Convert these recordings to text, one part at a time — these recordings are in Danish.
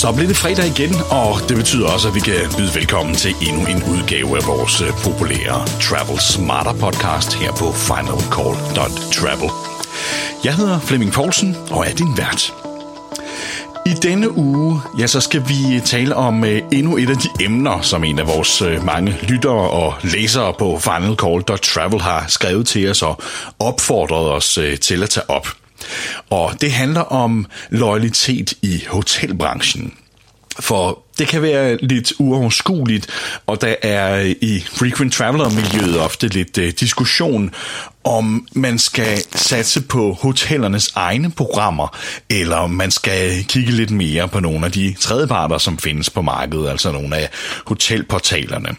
Så bliver det fredag igen, og det betyder også, at vi kan byde velkommen til endnu en udgave af vores øh, populære Travel Smarter podcast her på finalcall.travel. Jeg hedder Flemming Poulsen og er din vært. I denne uge, ja, så skal vi tale om øh, endnu et af de emner, som en af vores øh, mange lyttere og læsere på finalcall.travel har skrevet til os og opfordret os til at tage op. Og det handler om loyalitet i hotelbranchen. For det kan være lidt uoverskueligt, og der er i frequent traveler-miljøet ofte lidt øh, diskussion om man skal satse på hotellernes egne programmer, eller om man skal kigge lidt mere på nogle af de tredjeparter, som findes på markedet, altså nogle af hotelportalerne.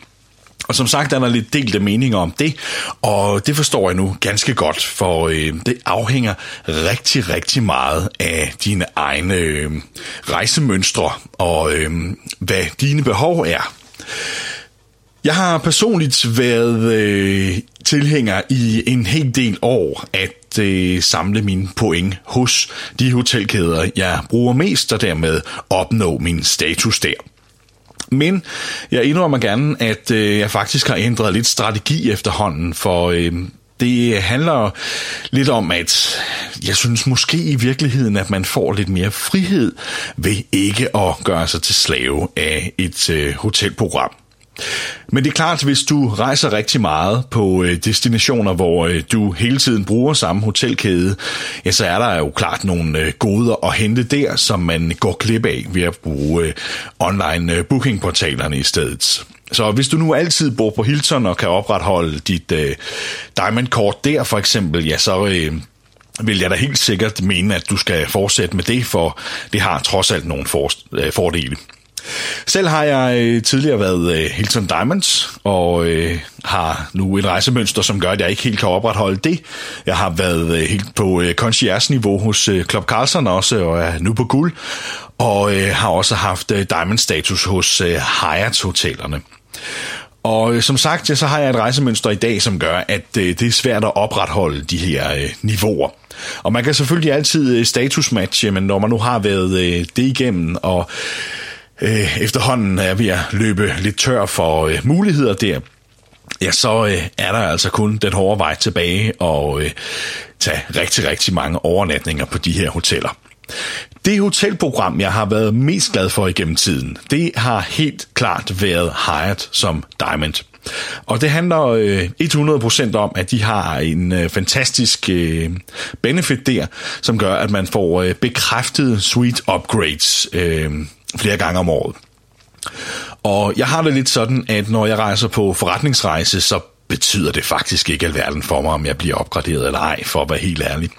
Og som sagt er der lidt delte meninger om det, og det forstår jeg nu ganske godt, for øh, det afhænger rigtig, rigtig meget af dine egne øh, rejsemønstre og øh, hvad dine behov er. Jeg har personligt været øh, tilhænger i en hel del år at øh, samle mine point hos de hotelkæder, jeg bruger mest, og dermed opnå min status der. Men jeg indrømmer gerne, at øh, jeg faktisk har ændret lidt strategi efterhånden, for øh, det handler lidt om, at jeg synes måske i virkeligheden, at man får lidt mere frihed ved ikke at gøre sig til slave af et øh, hotelprogram. Men det er klart, hvis du rejser rigtig meget på øh, destinationer, hvor øh, du hele tiden bruger samme hotelkæde, ja, så er der jo klart nogle øh, goder at hente der, som man går glip af ved at bruge online bookingportalerne i stedet. Så hvis du nu altid bor på Hilton og kan opretholde dit uh, Diamond-kort der for eksempel, ja, så uh, vil jeg da helt sikkert mene, at du skal fortsætte med det, for det har trods alt nogle for, uh, fordele. Selv har jeg øh, tidligere været øh, Hilton Diamonds, og øh, har nu et rejsemønster, som gør, at jeg ikke helt kan opretholde det. Jeg har været øh, helt på øh, concierge-niveau hos øh, Club Carlson også, og er nu på guld, og øh, har også haft øh, Diamond-status hos øh, Hyatt-hotellerne. Og øh, som sagt, ja, så har jeg et rejsemønster i dag, som gør, at øh, det er svært at opretholde de her øh, niveauer. Og man kan selvfølgelig altid øh, statusmatche, men når man nu har været øh, det igennem, og øh, efterhånden er vi at løbe lidt tør for øh, muligheder der, ja, så øh, er der altså kun den hårde vej tilbage og øh, tage rigtig, rigtig mange overnatninger på de her hoteller. Det hotelprogram, jeg har været mest glad for igennem tiden, det har helt klart været Hyatt som Diamond. Og det handler øh, 100% om, at de har en øh, fantastisk øh, benefit der, som gør, at man får øh, bekræftet suite upgrades øh, flere gange om året. Og jeg har det lidt sådan, at når jeg rejser på forretningsrejse, så betyder det faktisk ikke alverden for mig, om jeg bliver opgraderet eller ej, for at være helt ærlig.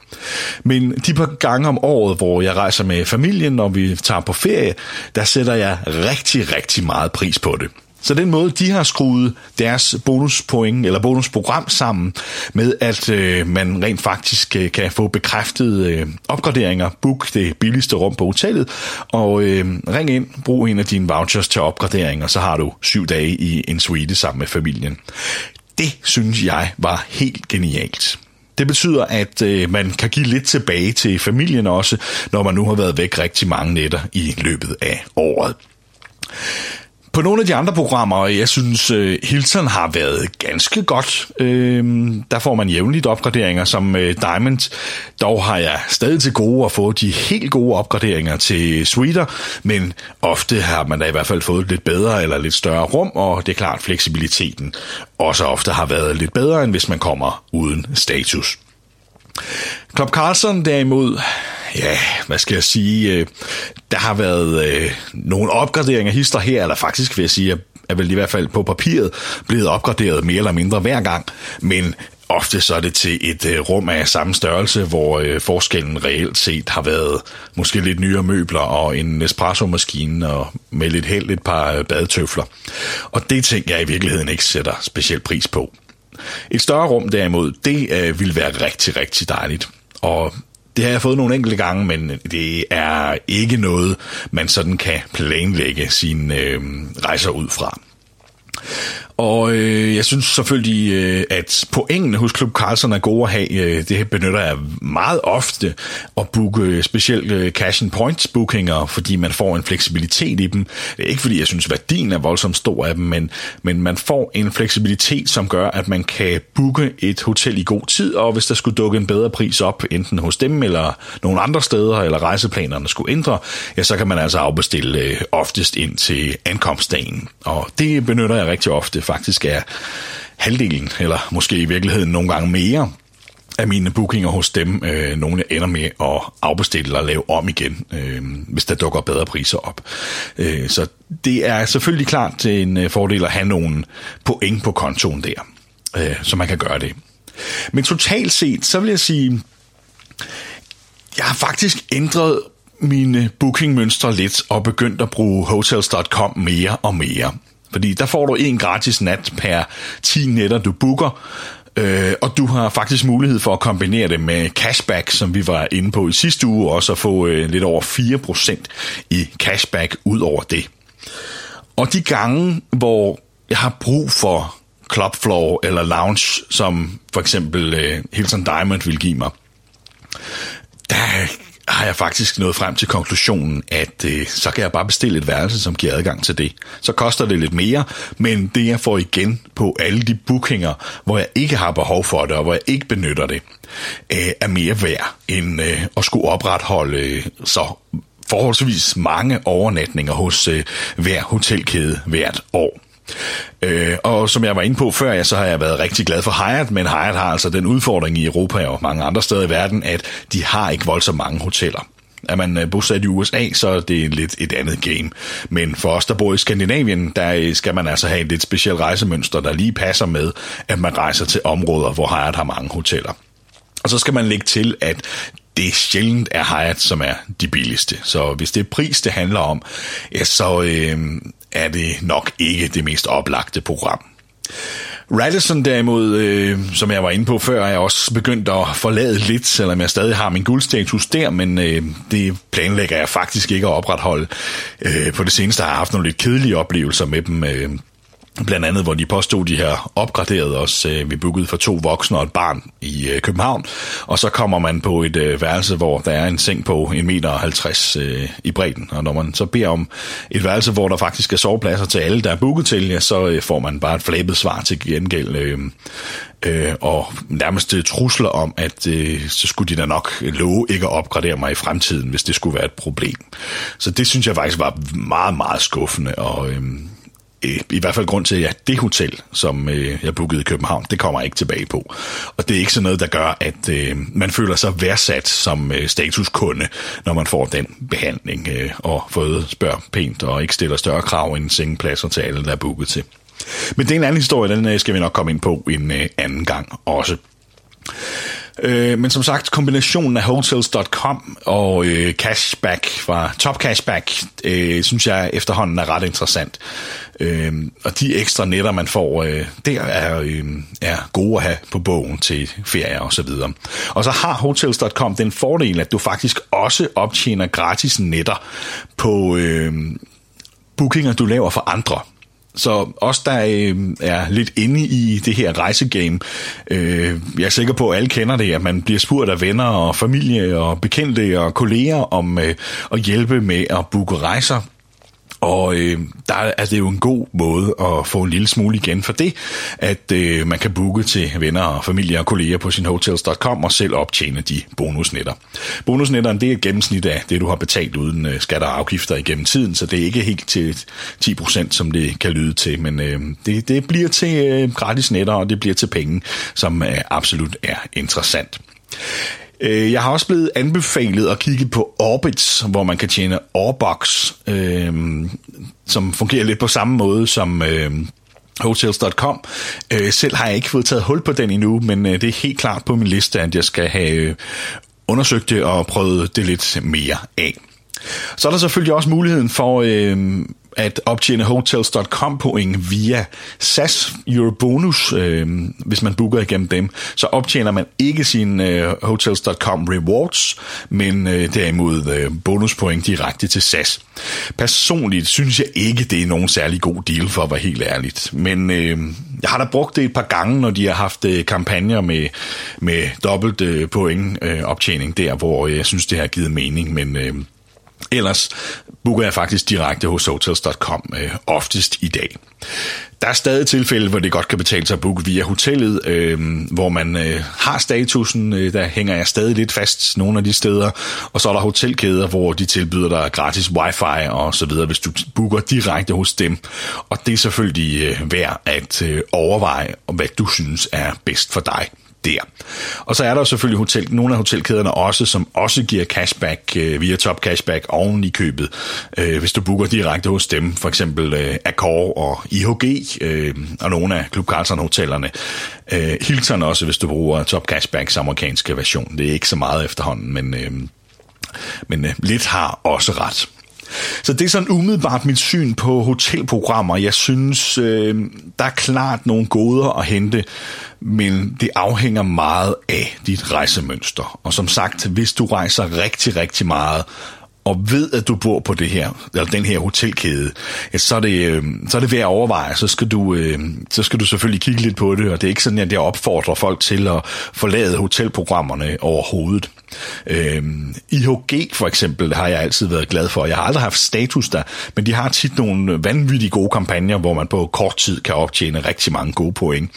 Men de par gange om året, hvor jeg rejser med familien, når vi tager på ferie, der sætter jeg rigtig, rigtig meget pris på det. Så den måde, de har skruet deres bonuspoint eller bonusprogram sammen med, at øh, man rent faktisk øh, kan få bekræftet øh, opgraderinger, book det billigste rum på hotellet, og øh, ring ind, brug en af dine vouchers til opgradering, og så har du syv dage i en suite sammen med familien. Det synes jeg var helt genialt. Det betyder, at øh, man kan give lidt tilbage til familien også, når man nu har været væk rigtig mange nætter i løbet af året. På nogle af de andre programmer, jeg synes øh, Hilton har været ganske godt. Øhm, der får man jævnligt opgraderinger som øh, Diamond. Dog har jeg stadig til gode at få de helt gode opgraderinger til Sweeter, men ofte har man da i hvert fald fået lidt bedre eller lidt større rum, og det er klart fleksibiliteten også ofte har været lidt bedre, end hvis man kommer uden status. Klopp Carlson derimod, ja, hvad skal jeg sige, øh, der har været øh, nogle opgraderinger hister her, eller faktisk vil jeg sige, er vel i hvert fald på papiret blevet opgraderet mere eller mindre hver gang, men ofte så er det til et øh, rum af samme størrelse, hvor øh, forskellen reelt set har været måske lidt nyere møbler og en espresso-maskine og med lidt held et par øh, badetøfler. Og det ting, jeg i virkeligheden ikke sætter speciel pris på. Et større rum derimod, det øh, vil være rigtig, rigtig dejligt. Og det har jeg fået nogle enkelte gange, men det er ikke noget, man sådan kan planlægge sine øh, rejser ud fra. Og øh, jeg synes selvfølgelig, øh, at pointene hos Klub Carlson er gode at have. Øh, det benytter jeg meget ofte at booke øh, specielt øh, cash and points bookinger, fordi man får en fleksibilitet i dem. Det er ikke fordi, jeg synes, værdien er voldsomt stor af dem, men, men man får en fleksibilitet, som gør, at man kan booke et hotel i god tid, og hvis der skulle dukke en bedre pris op, enten hos dem eller nogle andre steder, eller rejseplanerne skulle ændre, ja, så kan man altså afbestille øh, oftest ind til ankomstdagen. Og det benytter jeg rigtig ofte. Faktisk er halvdelen, eller måske i virkeligheden nogle gange mere, af mine bookinger hos dem, øh, nogle ender med at afbestille eller lave om igen, øh, hvis der dukker bedre priser op. Øh, så det er selvfølgelig klart en øh, fordel at have nogle point på kontoen der, øh, så man kan gøre det. Men totalt set, så vil jeg sige, jeg har faktisk ændret mine bookingmønstre lidt og begyndt at bruge hotels.com mere og mere. Fordi der får du en gratis nat per 10 nætter, du booker, øh, og du har faktisk mulighed for at kombinere det med cashback, som vi var inde på i sidste uge, og så få øh, lidt over 4% i cashback ud over det. Og de gange, hvor jeg har brug for club floor eller lounge, som for eksempel øh, Hilton Diamond vil give mig, der har jeg faktisk nået frem til konklusionen, at øh, så kan jeg bare bestille et værelse, som giver adgang til det. Så koster det lidt mere, men det jeg får igen på alle de bookinger, hvor jeg ikke har behov for det, og hvor jeg ikke benytter det, øh, er mere værd end øh, at skulle opretholde øh, så forholdsvis mange overnatninger hos øh, hver hotelkæde hvert år. Øh, og som jeg var inde på før, ja, så har jeg været rigtig glad for Hyatt, men Hyatt har altså den udfordring i Europa og mange andre steder i verden, at de har ikke voldsomt mange hoteller. Er man øh, bosat i USA, så er det lidt et andet game. Men for os, der bor i Skandinavien, der øh, skal man altså have et lidt specielt rejsemønster, der lige passer med, at man rejser til områder, hvor Hyatt har mange hoteller. Og så skal man lægge til, at det er sjældent er Hyatt, som er de billigste. Så hvis det er pris, det handler om, ja, så øh, er det nok ikke det mest oplagte program. Radisson derimod, øh, som jeg var inde på før, er jeg også begyndt at forlade lidt, selvom jeg stadig har min guldstatus der, men øh, det planlægger jeg faktisk ikke at opretholde. Øh, på det seneste har jeg haft nogle lidt kedelige oplevelser med dem. Øh, Blandt andet, hvor de påstod, de her opgraderet os. Øh, vi bookede for to voksne og et barn i øh, København. Og så kommer man på et øh, værelse, hvor der er en seng på 1,50 meter i bredden. Og når man så beder om et værelse, hvor der faktisk er sovepladser til alle, der er booket til, ja, så får man bare et flabet svar til gengæld. Øh, og nærmest trusler om, at øh, så skulle de da nok love ikke at opgradere mig i fremtiden, hvis det skulle være et problem. Så det synes jeg faktisk var meget, meget skuffende. Og øh, Øh, i hvert fald grund til, at det hotel, som øh, jeg bookede i København, det kommer jeg ikke tilbage på. Og det er ikke sådan noget, der gør, at øh, man føler sig værdsat som øh, statuskunde, når man får den behandling øh, og fået spørg pænt og ikke stiller større krav end sengepladser til alle, der er booket til. Men det er en anden historie, den øh, skal vi nok komme ind på en øh, anden gang også. Øh, men som sagt, kombinationen af hotels.com og øh, cashback fra Top Cashback, øh, synes jeg efterhånden er ret interessant. Øh, og de ekstra netter, man får, øh, der er, øh, er gode at have på bogen til ferier og så videre. Og så har hotels.com den fordel, at du faktisk også optjener gratis netter på øh, bookinger, du laver for andre. Så os, der øh, er lidt inde i det her rejsegame, øh, jeg er sikker på, at alle kender det, at man bliver spurgt af venner og familie og bekendte og kolleger om øh, at hjælpe med at booke rejser og øh, der er altså, det jo en god måde at få en lille smule igen for det, at øh, man kan booke til venner og familie og kolleger på sin hotels.com og selv optjene de bonusnetter. Bonusnetterne det er et gennemsnit af det, du har betalt uden øh, skatter og afgifter igennem tiden, så det er ikke helt til 10%, som det kan lyde til, men øh, det, det bliver til øh, gratis netter, og det bliver til penge, som øh, absolut er interessant. Øh, jeg har også blevet anbefalet at kigge på Orbits, hvor man kan tjene Orbox, øh, som fungerer lidt på samme måde som... Øh, Hotels.com. Øh, selv har jeg ikke fået taget hul på den endnu, men øh, det er helt klart på min liste, at jeg skal have øh, undersøgt det og prøvet det lidt mere af. Så er der selvfølgelig også muligheden for øh, at optjene hotels.com point via SAS Eurobonus, øh, hvis man booker igennem dem, så optjener man ikke sin øh, hotels.com rewards, men øh, derimod øh, bonuspoint direkte til SAS. Personligt synes jeg ikke, det er nogen særlig god deal for at være helt ærligt, men øh, jeg har da brugt det et par gange, når de har haft øh, kampagner med, med dobbelt øh, point øh, optjening der, hvor øh, jeg synes, det har givet mening, men... Øh, Ellers booker jeg faktisk direkte hos hotels.com øh, oftest i dag. Der er stadig tilfælde, hvor det godt kan betale sig at booke via hotellet, øh, hvor man øh, har statusen, øh, der hænger jeg stadig lidt fast nogle af de steder, og så er der hotelkæder, hvor de tilbyder dig gratis wifi og så videre, hvis du booker direkte hos dem. Og det er selvfølgelig øh, værd at øh, overveje, hvad du synes er bedst for dig der. Og så er der selvfølgelig hotel, nogle af hotelkæderne også, som også giver cashback øh, via top cashback oven i købet, øh, hvis du booker direkte hos dem, for eksempel øh, Accor og IHG øh, og nogle af Club Carlson hotellerne. Øh, Hilton også, hvis du bruger top cashbacks amerikanske version. Det er ikke så meget efterhånden, men, øh, men øh, lidt har også ret. Så det er sådan umiddelbart mit syn på hotelprogrammer. Jeg synes, øh, der er klart nogle goder at hente, men det afhænger meget af dit rejsemønster. Og som sagt, hvis du rejser rigtig, rigtig meget, og ved, at du bor på det her, eller den her hotelkæde, ja, så, er det, øh, så er det værd at overveje. Så skal, du, øh, så skal du selvfølgelig kigge lidt på det, og det er ikke sådan, at jeg opfordrer folk til at forlade hotelprogrammerne overhovedet. Øhm, IHG for eksempel har jeg altid været glad for. Jeg har aldrig haft status der, men de har tit nogle vanvittigt gode kampagner, hvor man på kort tid kan optjene rigtig mange gode point.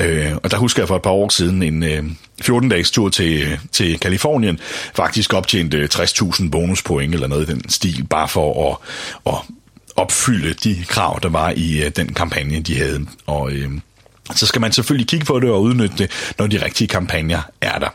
Øh, og der husker jeg for et par år siden en øh, 14-dages tur til, til Kalifornien, faktisk optjente øh, 60.000 bonuspoint eller noget i den stil, bare for at, at opfylde de krav, der var i øh, den kampagne, de havde. Og øh, så skal man selvfølgelig kigge på det og udnytte det, når de rigtige kampagner er der.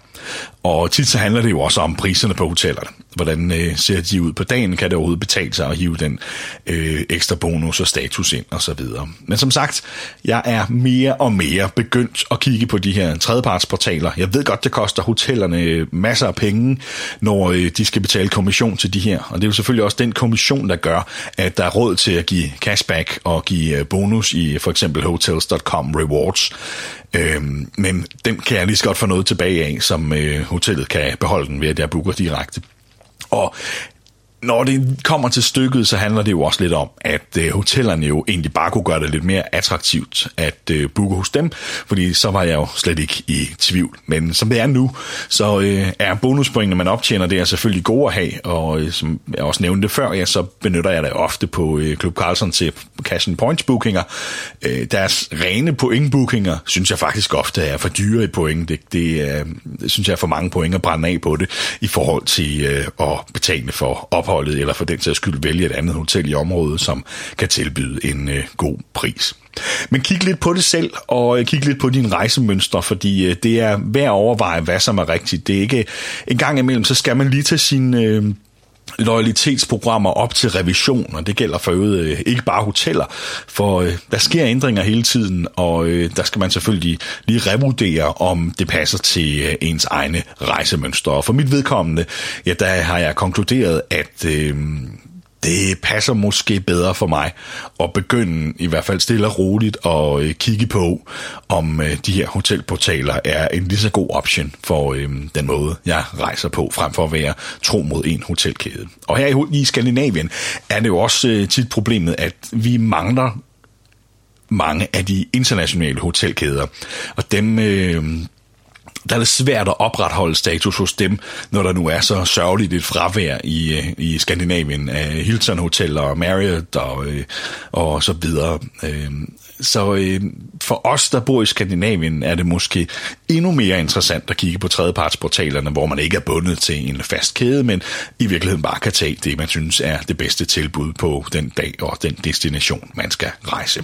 Og tit så handler det jo også om priserne på hotellerne. Hvordan øh, ser de ud på dagen? Kan det overhovedet betale sig at hive den øh, ekstra bonus og status ind og så videre. Men som sagt, jeg er mere og mere begyndt at kigge på de her tredjepartsportaler. Jeg ved godt, det koster hotellerne øh, masser af penge, når øh, de skal betale kommission til de her. Og det er jo selvfølgelig også den kommission, der gør, at der er råd til at give cashback og give øh, bonus i for eksempel hotels.com rewards. Øh, men dem kan jeg lige så godt få noget tilbage af, som øh, hotellet kan beholde den ved, at jeg booker direkte. Og når det kommer til stykket, så handler det jo også lidt om, at øh, hotellerne jo egentlig bare kunne gøre det lidt mere attraktivt at øh, booke hos dem, fordi så var jeg jo slet ikke i tvivl. Men som det er nu, så øh, er bonuspoengene, man optjener, det er selvfølgelig gode at have, og øh, som jeg også nævnte før, ja, så benytter jeg det ofte på øh, Club Carlson til cash and points bookinger. Øh, deres rene pointbookinger, synes jeg faktisk ofte er for dyre i point. Det, det, øh, det synes jeg er for mange point at brænde af på det, i forhold til øh, at betale for op opholdet, eller for den sags skyld vælge et andet hotel i området, som kan tilbyde en øh, god pris. Men kig lidt på det selv, og øh, kig lidt på din rejsemønstre, fordi øh, det er værd at overveje, hvad som er rigtigt. Det er ikke en gang imellem, så skal man lige tage sin... Øh, loyalitetsprogrammer op til revision, og det gælder for øvrigt øh, ikke bare hoteller, for øh, der sker ændringer hele tiden, og øh, der skal man selvfølgelig lige revurdere, om det passer til ens egne rejsemønstre. Og for mit vedkommende, ja, der har jeg konkluderet, at øh, det passer måske bedre for mig at begynde i hvert fald stille og roligt og øh, kigge på, om øh, de her hotelportaler er en lige så god option for øh, den måde, jeg rejser på, frem for at være tro mod en hotelkæde. Og her i Skandinavien er det jo også øh, tit problemet, at vi mangler mange af de internationale hotelkæder, og dem, øh, der er det svært at opretholde status hos dem, når der nu er så sørgeligt et fravær i, øh, i Skandinavien af Hilton Hotel og Marriott og, øh, og så videre. Øh, så for os, der bor i Skandinavien, er det måske endnu mere interessant at kigge på tredjepartsportalerne, hvor man ikke er bundet til en fast kæde, men i virkeligheden bare kan tage det, man synes er det bedste tilbud på den dag og den destination, man skal rejse.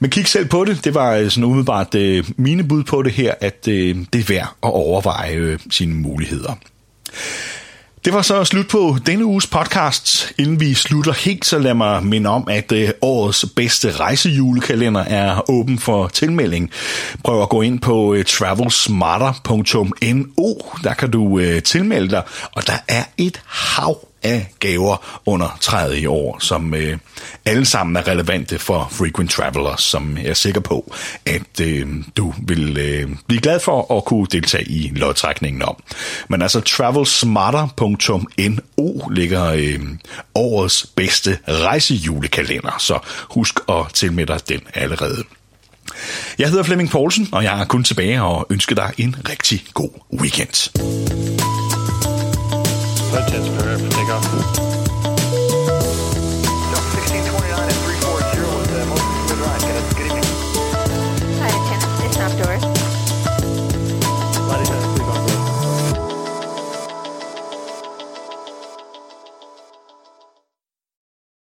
Men kig selv på det. Det var øh, sådan umiddelbart øh, mine bud på det her, at øh, det er værd at overveje øh, sine muligheder. Det var så slut på denne uges podcast. Inden vi slutter helt, så lad mig minde om, at øh, årets bedste rejsejulekalender er åben for tilmelding. Prøv at gå ind på øh, travelsmarter.no. Der kan du tilmelde dig, og der er et hav af gaver under træet i år, som øh, alle sammen er relevante for frequent travelers, som jeg er sikker på, at øh, du vil øh, blive glad for at kunne deltage i lodtrækningen om. Men altså travelsmarter.no ligger øh, årets bedste rejsejulekalender, så husk at tilmelde dig den allerede. Jeg hedder Flemming Poulsen, og jeg er kun tilbage og ønsker dig en rigtig god weekend. footsteps per vertical.